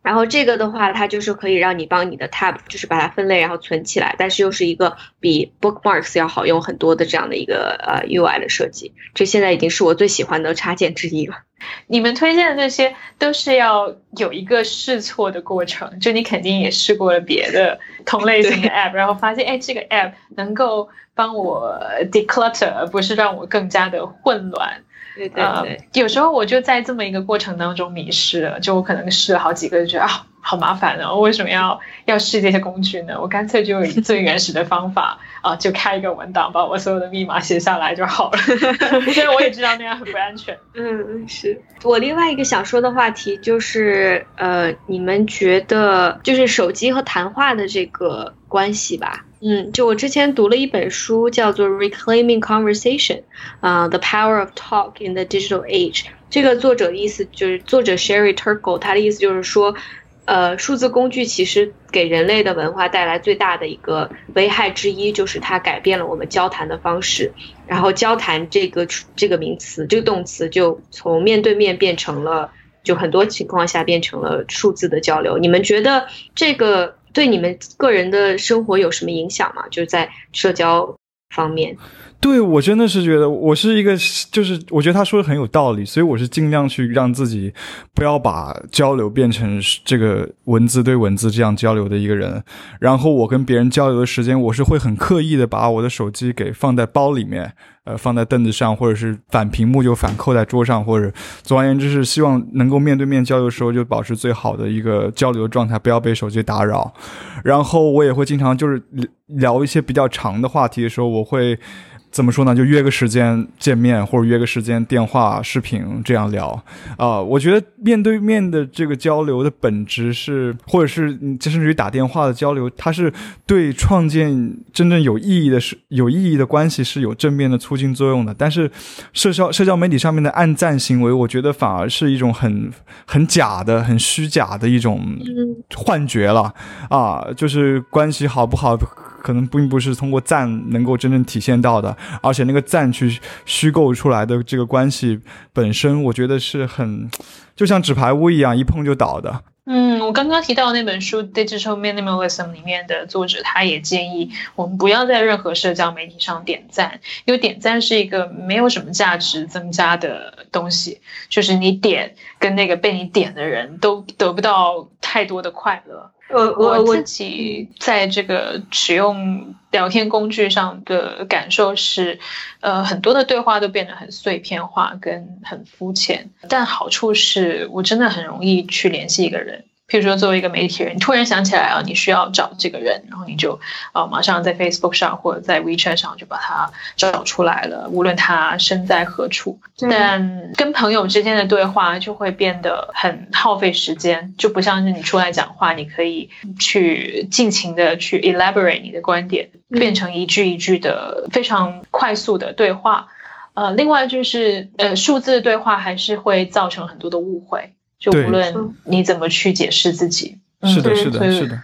然后这个的话，它就是可以让你帮你的 tab 就是把它分类，然后存起来，但是又是一个比 bookmarks 要好用很多的这样的一个呃 UI 的设计。这现在已经是我最喜欢的插件之一了。你们推荐的这些都是要有一个试错的过程，就你肯定也试过了别的同类型的 app，然后发现哎这个 app 能够帮我 declutter，而不是让我更加的混乱。对对对，有时候我就在这么一个过程当中迷失了，就我可能试了好几个，就觉得啊，好麻烦啊，为什么要要试这些工具呢？我干脆就以最原始的方法 啊，就开一个文档，把我所有的密码写下来就好了。虽然我也知道那样很不安全。嗯，是我另外一个想说的话题就是，呃，你们觉得就是手机和谈话的这个关系吧？嗯，就我之前读了一本书，叫做《Reclaiming Conversation》，啊，《The Power of Talk in the Digital Age》。这个作者的意思就是，作者 Sherry Turkle，他的意思就是说，呃，数字工具其实给人类的文化带来最大的一个危害之一，就是它改变了我们交谈的方式。然后，交谈这个这个名词，这个动词就从面对面变成了，就很多情况下变成了数字的交流。你们觉得这个？对你们个人的生活有什么影响吗？就是在社交方面。对我真的是觉得，我是一个，就是我觉得他说的很有道理，所以我是尽量去让自己不要把交流变成这个文字对文字这样交流的一个人。然后我跟别人交流的时间，我是会很刻意的把我的手机给放在包里面。呃，放在凳子上，或者是反屏幕就反扣在桌上，或者总而言之是希望能够面对面交流的时候就保持最好的一个交流状态，不要被手机打扰。然后我也会经常就是聊一些比较长的话题的时候，我会怎么说呢？就约个时间见面，或者约个时间电话、视频这样聊啊。我觉得面对面的这个交流的本质是，或者是甚至于打电话的交流，它是对创建真正有意义的、是有意义的关系是有正面的促进作用的。但是社交社交媒体上面的暗赞行为，我觉得反而是一种很很假的、很虚假的一种幻觉了啊！就是关系好不好？可能并不是通过赞能够真正体现到的，而且那个赞去虚构出来的这个关系本身，我觉得是很，就像纸牌屋一样，一碰就倒的。嗯，我刚刚提到那本书《Digital Minimalism》里面的作者，他也建议我们不要在任何社交媒体上点赞，因为点赞是一个没有什么价值增加的东西，就是你点跟那个被你点的人都得不到太多的快乐。我我自己在这个使用聊天工具上的感受是，呃，很多的对话都变得很碎片化跟很肤浅，但好处是我真的很容易去联系一个人。譬如说，作为一个媒体人，你突然想起来啊，你需要找这个人，然后你就啊，马上在 Facebook 上或者在 WeChat 上就把他找出来了，无论他身在何处。但跟朋友之间的对话就会变得很耗费时间，就不像是你出来讲话，你可以去尽情的去 elaborate 你的观点，变成一句一句的非常快速的对话。呃，另外就是呃，数字对话还是会造成很多的误会。就无论你怎么去解释自己，是的，是的，是的。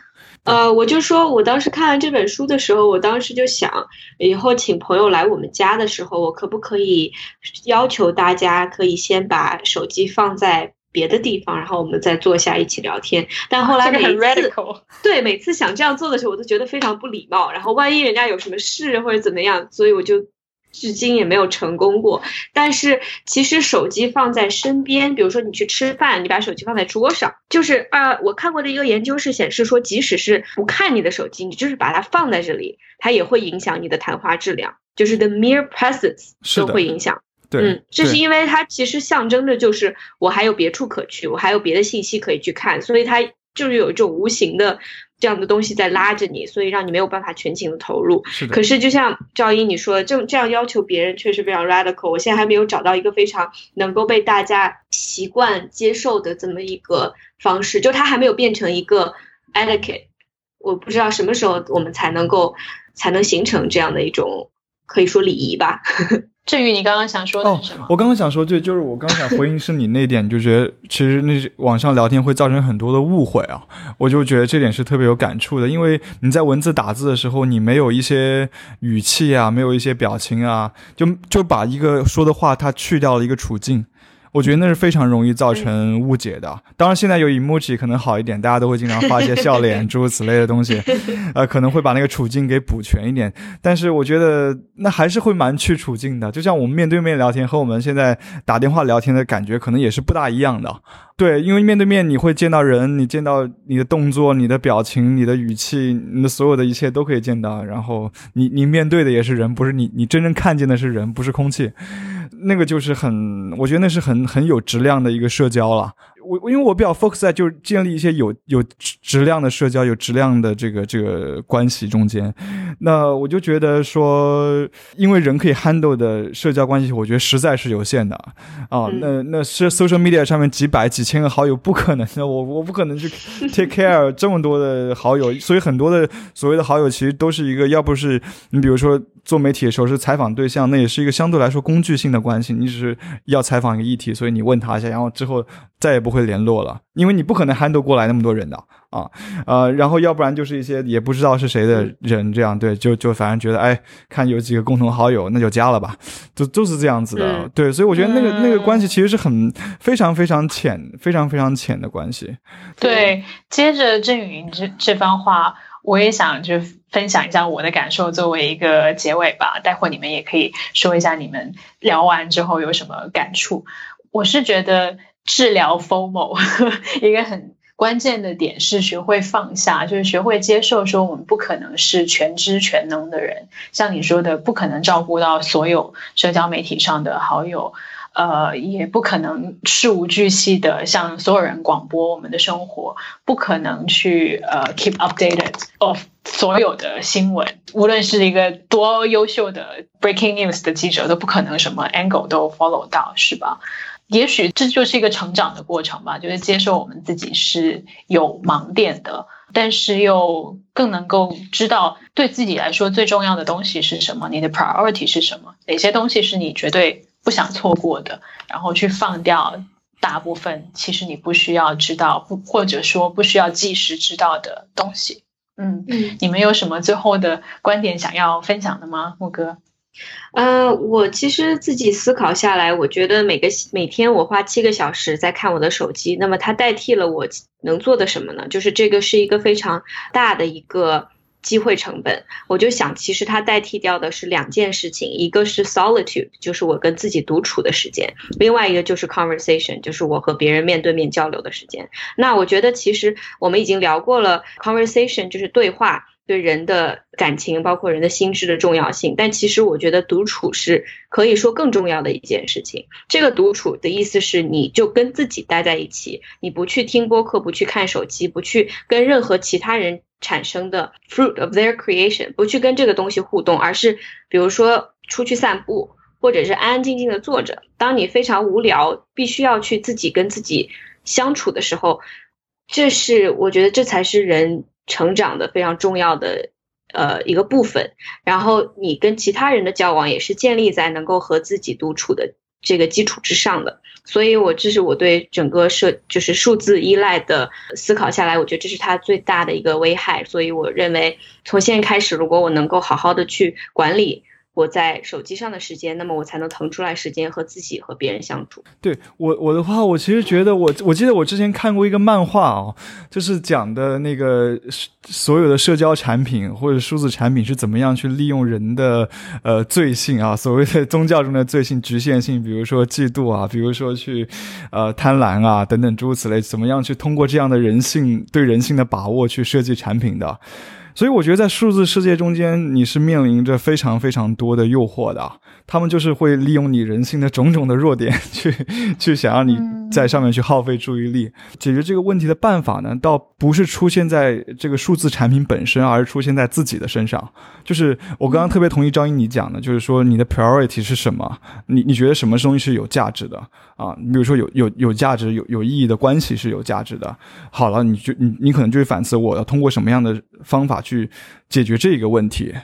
呃，我就说，我当时看完这本书的时候，我当时就想，以后请朋友来我们家的时候，我可不可以要求大家可以先把手机放在别的地方，然后我们再坐下一起聊天？但后来每次 对每次想这样做的时候，我都觉得非常不礼貌。然后万一人家有什么事或者怎么样，所以我就。至今也没有成功过，但是其实手机放在身边，比如说你去吃饭，你把手机放在桌上，就是呃，我看过的一个研究是显示说，即使是不看你的手机，你就是把它放在这里，它也会影响你的谈话质量，就是 the mere presence 都会影响。对，嗯，这是因为它其实象征着就是我还有别处可去，我还有别的信息可以去看，所以它就是有一种无形的。这样的东西在拉着你，所以让你没有办法全情的投入。是。可是就像赵一你说的，这这样要求别人确实非常 radical。我现在还没有找到一个非常能够被大家习惯接受的这么一个方式，就它还没有变成一个 etiquette。我不知道什么时候我们才能够才能形成这样的一种可以说礼仪吧。至于你刚刚想说的是什么？我刚刚想说，对就是我刚想回应是你那点，就觉得其实那网上聊天会造成很多的误会啊，我就觉得这点是特别有感触的，因为你在文字打字的时候，你没有一些语气啊，没有一些表情啊，就就把一个说的话它去掉了一个处境。我觉得那是非常容易造成误解的。当然，现在有 emoji 可能好一点，大家都会经常发一些笑脸 诸如此类的东西，呃，可能会把那个处境给补全一点。但是我觉得那还是会蛮去处境的。就像我们面对面聊天和我们现在打电话聊天的感觉，可能也是不大一样的。对，因为面对面你会见到人，你见到你的动作、你的表情、你的语气，你的所有的一切都可以见到。然后你你面对的也是人，不是你你真正看见的是人，不是空气。那个就是很，我觉得那是很很有质量的一个社交了。我因为我比较 focus 在就是建立一些有有质量的社交，有质量的这个这个关系中间。那我就觉得说，因为人可以 handle 的社交关系，我觉得实在是有限的啊。那那是 social media 上面几百几千个好友，不可能的。我我不可能去 take care 这么多的好友，所以很多的所谓的好友其实都是一个，要不是你比如说。做媒体的时候是采访对象，那也是一个相对来说工具性的关系。你只是要采访一个议题，所以你问他一下，然后之后再也不会联络了，因为你不可能 handle 过来那么多人的啊，呃，然后要不然就是一些也不知道是谁的人，这样对，就就反正觉得哎，看有几个共同好友，那就加了吧，就就是这样子的，对，所以我觉得那个那个关系其实是很非常非常浅、非常非常浅的关系。对，接着郑宇这这番话。我也想就分享一下我的感受，作为一个结尾吧。待会你们也可以说一下你们聊完之后有什么感触。我是觉得治疗 FOMO 一个很关键的点是学会放下，就是学会接受说我们不可能是全知全能的人。像你说的，不可能照顾到所有社交媒体上的好友。呃，也不可能事无巨细的向所有人广播我们的生活，不可能去呃 keep updated of 所有的新闻，无论是一个多优秀的 breaking news 的记者，都不可能什么 angle 都 follow 到，是吧？也许这就是一个成长的过程吧，就是接受我们自己是有盲点的，但是又更能够知道对自己来说最重要的东西是什么，你的 priority 是什么，哪些东西是你绝对不想错过的，然后去放掉大部分其实你不需要知道，不或者说不需要即时知道的东西。嗯，你们有什么最后的观点想要分享的吗，木哥？呃，我其实自己思考下来，我觉得每个每天我花七个小时在看我的手机，那么它代替了我能做的什么呢？就是这个是一个非常大的一个机会成本。我就想，其实它代替掉的是两件事情，一个是 solitude，就是我跟自己独处的时间；另外一个就是 conversation，就是我和别人面对面交流的时间。那我觉得，其实我们已经聊过了 conversation，就是对话。对人的感情，包括人的心智的重要性，但其实我觉得独处是可以说更重要的一件事情。这个独处的意思是，你就跟自己待在一起，你不去听播客，不去看手机，不去跟任何其他人产生的 fruit of their creation，不去跟这个东西互动，而是比如说出去散步，或者是安安静静的坐着。当你非常无聊，必须要去自己跟自己相处的时候，这是我觉得这才是人。成长的非常重要的呃一个部分，然后你跟其他人的交往也是建立在能够和自己独处的这个基础之上的，所以我这是我对整个社就是数字依赖的思考下来，我觉得这是它最大的一个危害，所以我认为从现在开始，如果我能够好好的去管理。我在手机上的时间，那么我才能腾出来时间和自己和别人相处。对我我的话，我其实觉得我我记得我之前看过一个漫画哦，就是讲的那个所有的社交产品或者数字产品是怎么样去利用人的呃罪性啊，所谓的宗教中的罪性局限性，比如说嫉妒啊，比如说去呃贪婪啊等等诸如此类，怎么样去通过这样的人性对人性的把握去设计产品的。所以我觉得在数字世界中间，你是面临着非常非常多的诱惑的。他们就是会利用你人性的种种的弱点，去 去想让你在上面去耗费注意力。解决这个问题的办法呢，倒不是出现在这个数字产品本身，而是出现在自己的身上。就是我刚刚特别同意张英你讲的，就是说你的 priority 是什么？你你觉得什么东西是有价值的啊？你比如说有有有价值、有有意义的关系是有价值的。好了，你就你你可能就会反思，我要通过什么样的方法去解决这个问题？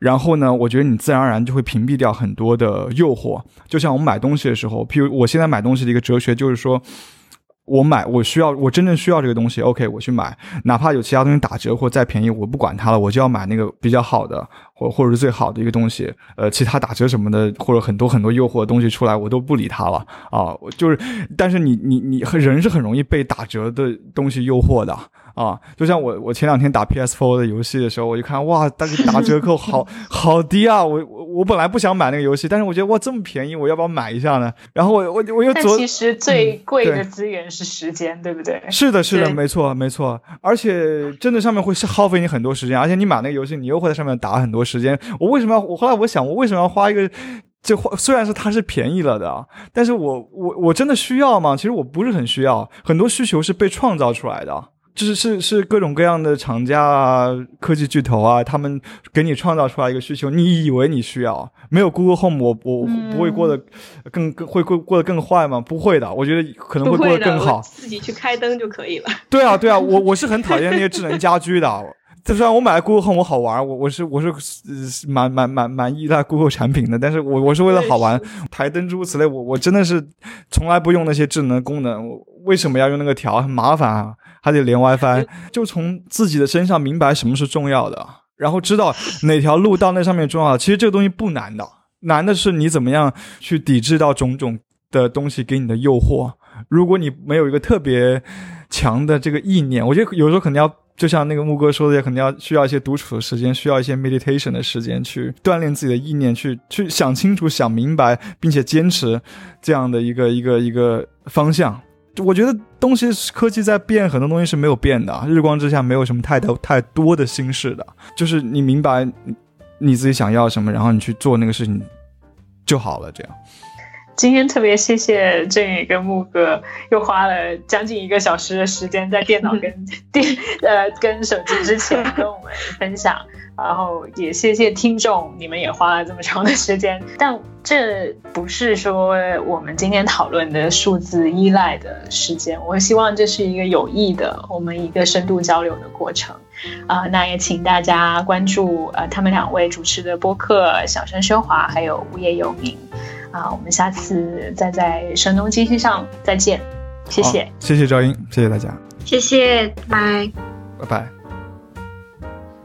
然后呢，我觉得你自然而然就会屏蔽掉很多的诱惑。就像我们买东西的时候，譬如我现在买东西的一个哲学就是说，我买我需要我真正需要这个东西，OK，我去买，哪怕有其他东西打折或再便宜，我不管它了，我就要买那个比较好的，或或者是最好的一个东西。呃，其他打折什么的，或者很多很多诱惑的东西出来，我都不理它了啊。就是，但是你你你人是很容易被打折的东西诱惑的。啊，就像我我前两天打 PS4 的游戏的时候，我就看哇，但是打折扣好好低啊！我我我本来不想买那个游戏，但是我觉得哇这么便宜，我要不要买一下呢？然后我我我又昨其实最贵的资源是时间，对不对？是的，是的，没错没错。而且真的上面会耗费你很多时间，而且你买那个游戏，你又会在上面打很多时间。我为什么要？我后来我想，我为什么要花一个？就花虽然是它是便宜了的，但是我我我真的需要吗？其实我不是很需要，很多需求是被创造出来的。就是是是各种各样的厂家啊，科技巨头啊，他们给你创造出来一个需求，你以为你需要，没有 Google Home，我我不会过得更更会过过得更坏吗？不会的，我觉得可能会过得更好。自己去开灯就可以了。对啊对啊，我我是很讨厌那些智能家居的。就算我买了 Google Home，我好玩，我我是我是蛮蛮蛮蛮依赖 Google 产品的，但是我我是为了好玩，台灯诸如此类，我我真的是从来不用那些智能功能，我为什么要用那个条？很麻烦啊。还得连 WiFi，就从自己的身上明白什么是重要的，然后知道哪条路到那上面重要。其实这个东西不难的，难的是你怎么样去抵制到种种的东西给你的诱惑。如果你没有一个特别强的这个意念，我觉得有时候可能要，就像那个木哥说的，也肯定要需要一些独处的时间，需要一些 meditation 的时间去锻炼自己的意念，去去想清楚、想明白，并且坚持这样的一个一个一个方向。我觉得东西科技在变，很多东西是没有变的。日光之下没有什么太多太多的心事的，就是你明白你自己想要什么，然后你去做那个事情就好了。这样。今天特别谢谢振宇跟木哥，又花了将近一个小时的时间在电脑跟 电呃跟手机之前跟我们分享，然后也谢谢听众，你们也花了这么长的时间。但这不是说我们今天讨论的数字依赖的时间，我希望这是一个有益的，我们一个深度交流的过程。啊，那也请大家关注呃他们两位主持的播客《小声喧哗》还有《无业游民》。啊，我们下次再在声东击西上再见，谢谢，谢谢赵英，谢谢大家，谢谢，拜拜拜。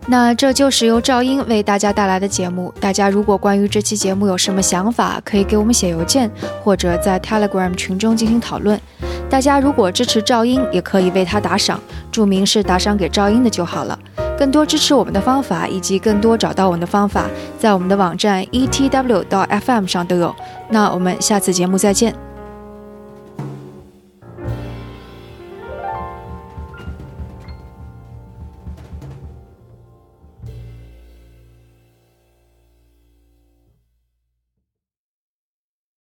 那这就是由赵英为大家带来的节目。大家如果关于这期节目有什么想法，可以给我们写邮件，或者在 Telegram 群中进行讨论。大家如果支持赵英，也可以为他打赏，注明是打赏给赵英的就好了。更多支持我们的方法，以及更多找到我们的方法，在我们的网站 etw 到 fm 上都有。那我们下次节目再见。